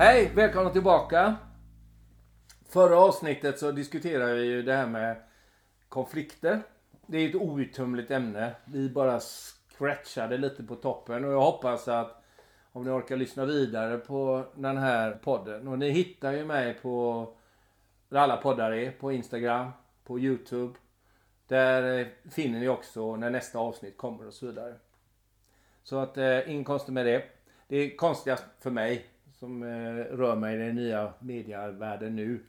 Hej! Välkomna tillbaka. Förra avsnittet så diskuterade vi ju det här med konflikter. Det är ett outtömligt ämne. Vi bara scratchade lite på toppen och jag hoppas att om ni orkar lyssna vidare på den här podden. Och ni hittar ju mig på där alla poddar är. På Instagram, på Youtube. Där eh, finner ni också när nästa avsnitt kommer och så vidare. Så att eh, inga konstigt med det. Det är konstigast för mig som eh, rör mig i den nya medievärlden nu.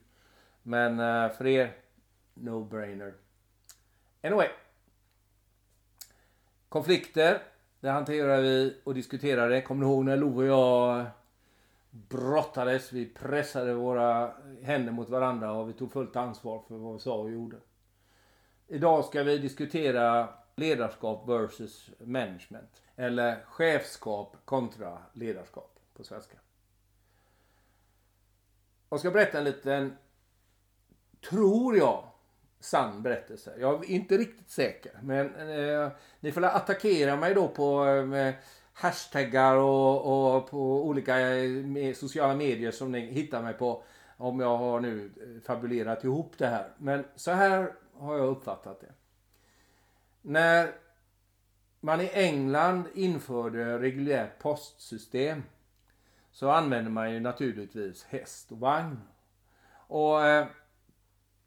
Men eh, för er, no-brainer. Anyway. Konflikter. Det hanterar vi och diskuterar det. Kommer ni ihåg när Love och jag eh, brottades? Vi pressade våra händer mot varandra och vi tog fullt ansvar för vad vi sa och gjorde. Idag ska vi diskutera ledarskap versus management. Eller chefskap kontra ledarskap på svenska. Jag ska berätta en liten, tror jag, sann berättelse. Jag är inte riktigt säker. Men eh, ni får attackera mig då på eh, hashtaggar och, och, på olika eh, sociala medier som ni hittar mig på. Om jag har nu eh, fabulerat ihop det här. Men så här har jag uppfattat det. När man i England införde reguljärt postsystem så använder man ju naturligtvis häst och vagn. Och eh,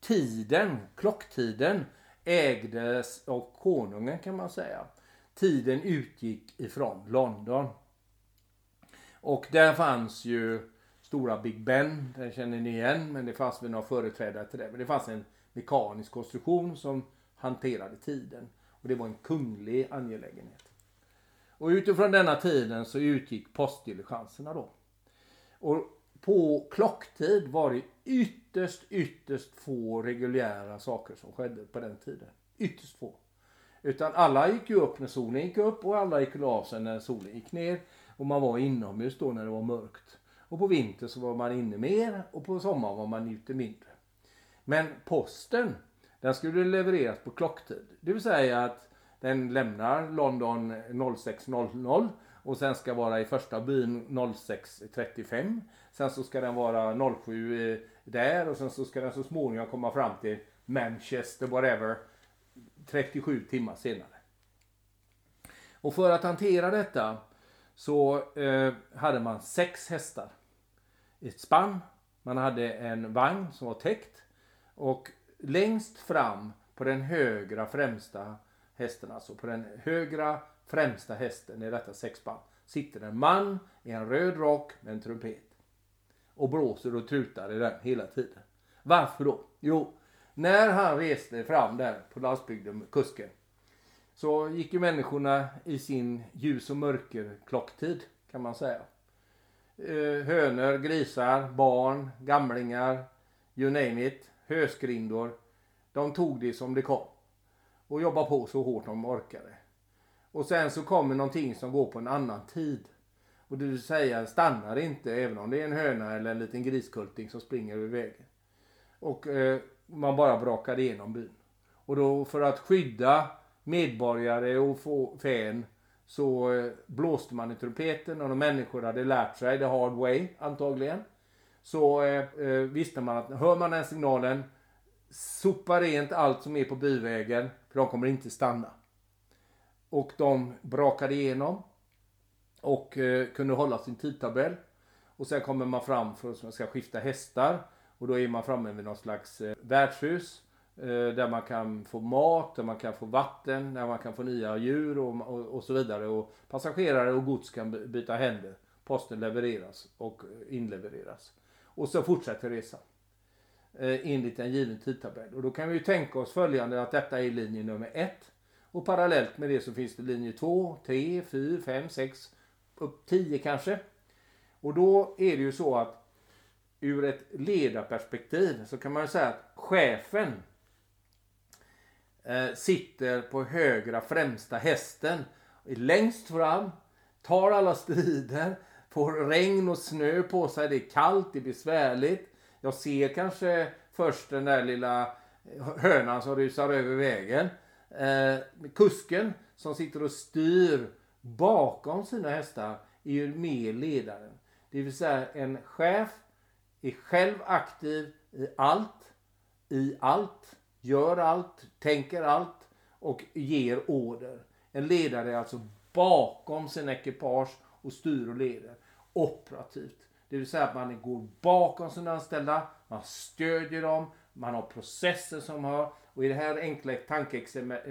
tiden, klocktiden, ägdes av konungen kan man säga. Tiden utgick ifrån London. Och där fanns ju stora Big Ben, den känner ni igen, men det fanns väl några företrädare till det. Men det fanns en mekanisk konstruktion som hanterade tiden. Och det var en kunglig angelägenhet. Och utifrån denna tiden så utgick postdiligenserna då. Och på klocktid var det ytterst, ytterst få reguljära saker som skedde på den tiden. Ytterst få. Utan alla gick ju upp när solen gick upp och alla gick av sig när solen gick ner. Och man var inomhus då när det var mörkt. Och på vintern så var man inne mer och på sommaren var man ute mindre. Men posten, den skulle levereras på klocktid. Det vill säga att den lämnar London 06.00 och sen ska vara i första byn 06.35. Sen så ska den vara 07 där och sen så ska den så småningom komma fram till Manchester, whatever, 37 timmar senare. Och för att hantera detta så eh, hade man sex hästar. Ett spann, man hade en vagn som var täckt och längst fram på den högra främsta hästen, alltså på den högra främsta hästen i detta sexband sitter en man i en röd rock med en trumpet. Och blåser och trutar i den hela tiden. Varför då? Jo, när han reste fram där på landsbygden med kusken så gick ju människorna i sin ljus och mörker klocktid kan man säga. Eh, hönor, grisar, barn, gamlingar, you name it, hösgrindor. De tog det som det kom. Och jobba på så hårt de orkade. Och sen så kommer någonting som går på en annan tid. Och det vill säga stannar inte även om det är en höna eller en liten griskulting som springer över vägen. Och eh, man bara brakar igenom byn. Och då för att skydda medborgare och få fän så eh, blåste man i trumpeten och de människor hade lärt sig the hard way antagligen. Så eh, eh visste man att hör man den signalen sopa rent allt som är på byvägen för de kommer inte stanna. Och de brakade igenom och eh, kunde hålla sin tidtabell. Och sen kommer man fram för att man ska skifta hästar. Och då är man framme vid något slags eh, värdshus. Eh, där man kan få mat, där man kan få vatten, där man kan få nya djur och, och, och så vidare. Och passagerare och gods kan byta händer. Posten levereras och eh, inlevereras. Och så fortsätter resan. Eh, enligt en given tidtabell. Och då kan vi ju tänka oss följande att detta är linje nummer ett. Och parallellt med det så finns det linje 2, 3, 4, 5, 6, upp 10 kanske. Och då är det ju så att ur ett ledarperspektiv så kan man säga att chefen eh, sitter på högra främsta hästen längst fram, tar alla strider, får regn och snö på sig, det är kallt, det är besvärligt. Jag ser kanske först den där lilla hönan som rusar över vägen. Eh, kusken som sitter och styr bakom sina hästar är ju mer ledaren. Det vill säga en chef är själv aktiv i allt, i allt, gör allt, tänker allt och ger order. En ledare är alltså bakom sin ekipage och styr och leder operativt. Det vill säga att man går bakom sina anställda, man stödjer dem, man har processer som har... Och i det här enkla tankeexemplet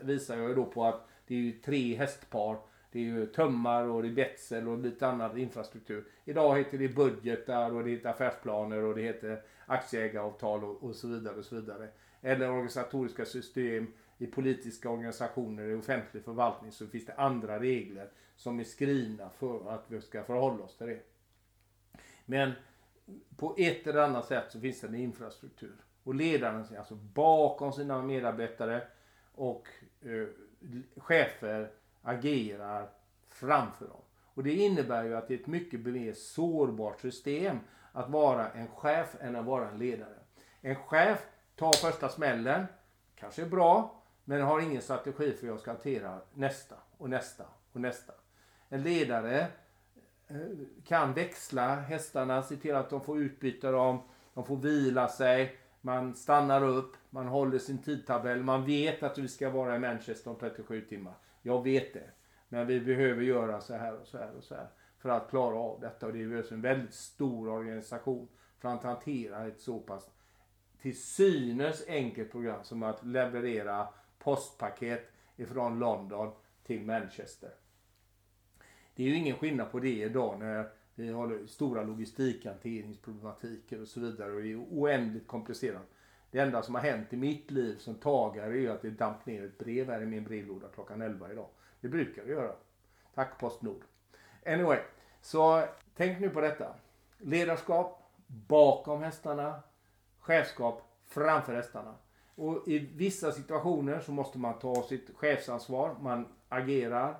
visar jag ju då på att det är ju tre hästpar. Det är ju tömmar och det är betsel och lite annan infrastruktur. Idag heter det budgetar och det heter affärsplaner och det heter aktieägaravtal och, och så vidare och så vidare. Eller organisatoriska system i politiska organisationer, i offentlig förvaltning så finns det andra regler som är skrivna för att vi ska förhålla oss till det. Men på ett eller annat sätt så finns det en infrastruktur. Och ledaren är alltså bakom sina medarbetare och eh, chefer agerar framför dem. Och det innebär ju att det är ett mycket mer sårbart system att vara en chef än att vara en ledare. En chef tar första smällen, kanske är bra, men har ingen strategi för hur jag ska hantera nästa och nästa och nästa. En ledare Eh, kan växla hästarna, se till att de får utbyta dem, de får vila sig, man stannar upp, man håller sin tidtabell, man vet att vi ska vara i Manchester om 37 timmar. Jag vet det. Men vi behöver göra så här och så här och så här för att klara av detta. Och det behövs en väldigt stor organisation för att hantera ett så pass till synes enkelt program som att leverera postpaket ifrån London till Manchester. Det är ju ingen skillnad på det idag när vi har stora logistikhanteringsproblematiker och så vidare och det är oändligt komplicerat. Det enda som har hänt i mitt liv som tagare är ju att det damp ner ett brev här i min brevlåda klockan 11 idag. Det brukar det göra. Tack Postnord. Anyway, så tänk nu på detta. Ledarskap bakom hästarna. Chefskap framför hästarna. Och i vissa situationer så måste man ta sitt chefsansvar. Man agerar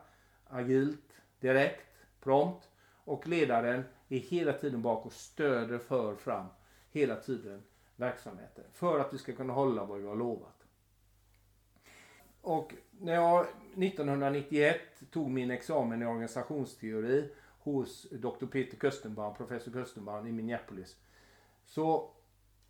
agilt, direkt, prompt. Och ledaren är hela tiden bak och stöder för fram hela tiden verksamheten. För att vi ska kunna hålla vad vi har lovat. Och när jag 1991 tog min examen i organisationsteori hos Dr. Peter Köstenbaum, professor Köstenbaum i Minneapolis. Så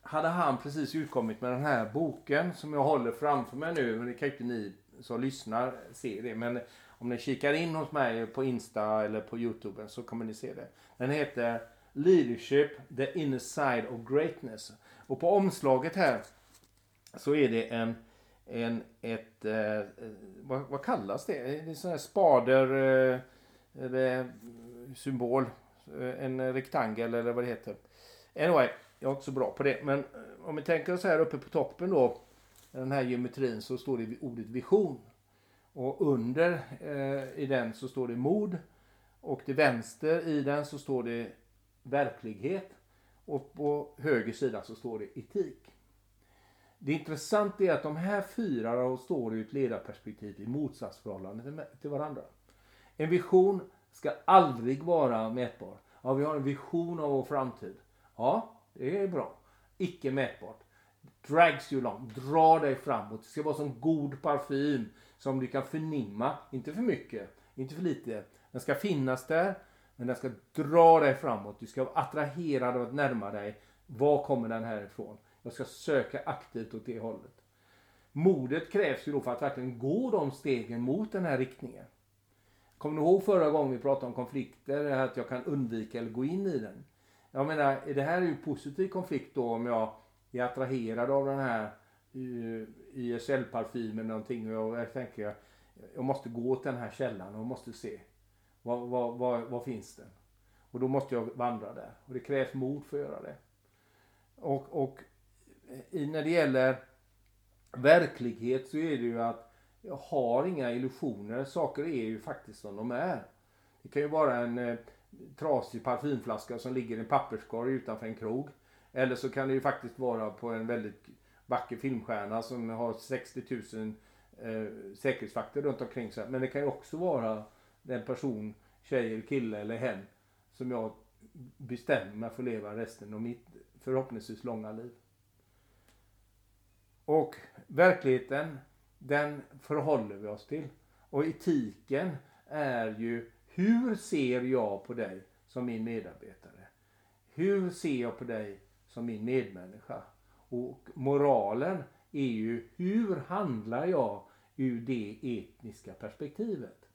hade han precis utkommit med den här boken som jag håller framför mig nu. Men det kan ju inte ni som lyssnar se det. Men om ni kikar in hos mig på Insta eller på Youtube så kommer ni se det. Den heter Leadership, the inner side of greatness. Och på omslaget här så är det en, en ett, eh, eh vad, vad, kallas det? Det är en sån här spader, eh, eller eh, symbol, eh, en rektangel eller vad det heter. Anyway, jag är inte så bra på det. Men om vi tänker oss här uppe på toppen då, den här geometrin, så står det ordet vision. Och under eh, i den så står det mod. Och till vänster i den så står det verklighet. Och på höger sida så står det etik. Det intressanta är att de här fyra står i ett ledarperspektiv i motsatsförhållande till varandra. En vision ska aldrig vara mätbar. Ja, vi har en vision av vår framtid. Ja, det är bra. Icke mätbart. Drags you along. Dra dig framåt. Det ska vara som god parfym som du kan förnimma. Inte för mycket, inte för lite. Den ska finnas där, men den ska dra dig framåt. Du ska vara attraherad av att närma dig. Var kommer den här ifrån? Jag ska söka aktivt åt det hållet. Modet krävs ju då för att verkligen gå de stegen mot den här riktningen. Kommer ni ihåg förra gången vi pratade om konflikter? Att jag kan undvika eller gå in i den. Jag menar, det här är ju positiv konflikt då om jag är attraherad av den här eh, YSL-parfym eller någonting och jag tänker jag måste gå till den här källan och måste se vad, vad, vad, vad finns den? Och då måste jag vandra där och det krävs mod för att göra det. Och, och i, när det gäller verklighet så är det ju att jag har inga illusioner. Saker är ju faktiskt som de är. Det kan ju vara en eh, trasig parfymflaska som ligger i en papperskorg utanför en krog. Eller så kan det ju faktiskt vara på en väldigt vacker filmstjärna som har 60 000 eh, säkerhetsvakter runt omkring sig. Men det kan ju också vara den person, tjej eller kille eller hen som jag bestämmer mig för att leva resten av mitt förhoppningsvis långa liv. Och verkligheten, den förhåller vi oss till. Och etiken är ju hur ser jag på dig som min medarbetare? Hur ser jag på dig som min medmänniska? Och moralen är ju hur handlar jag ur det etniska perspektivet?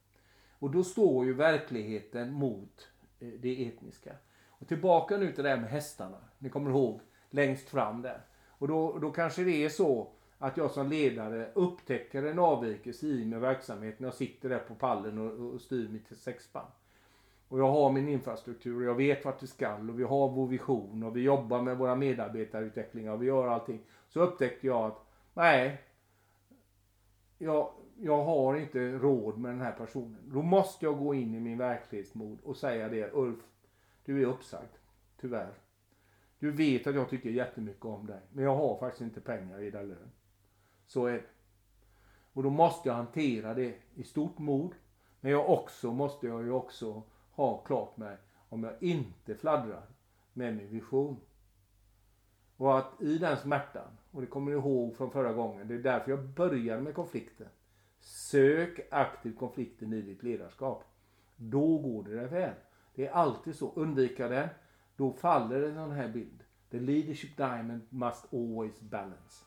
Och då står ju verkligheten mot eh, det etniska. Och tillbaka nu till det här med hästarna. Ni kommer ihåg längst fram där. Och då, då kanske det är så att jag som ledare upptäcker en avvikelse i min verksamhet när jag sitter där på pallen och, och styr mitt sexband. Och jag har min infrastruktur och jag vet vart vi skall och vi har vår vision och vi jobbar med våra medarbetarutvecklingar och vi gör allting. Så upptäckte jag att nej, jag, jag har inte råd med den här personen. Då måste jag gå in i min verklighetsmod och säga det. Ulf, du är uppsagd. Tyvärr. Du vet att jag tycker jättemycket om dig. Men jag har faktiskt inte pengar i din lön. Så är det. Och då måste jag hantera det i stort mod. Men jag också måste jag ju också ha klart mig om jag inte fladdrar med min vision. Och att i den smärtan, och det kommer ni ihåg från förra gången, det är därför jag började med konflikten. Sök aktivt konflikten i ditt ledarskap. Då går det dig väl. Det är alltid så. Undvika den, då faller en sån här bild. The leadership diamond must always balance.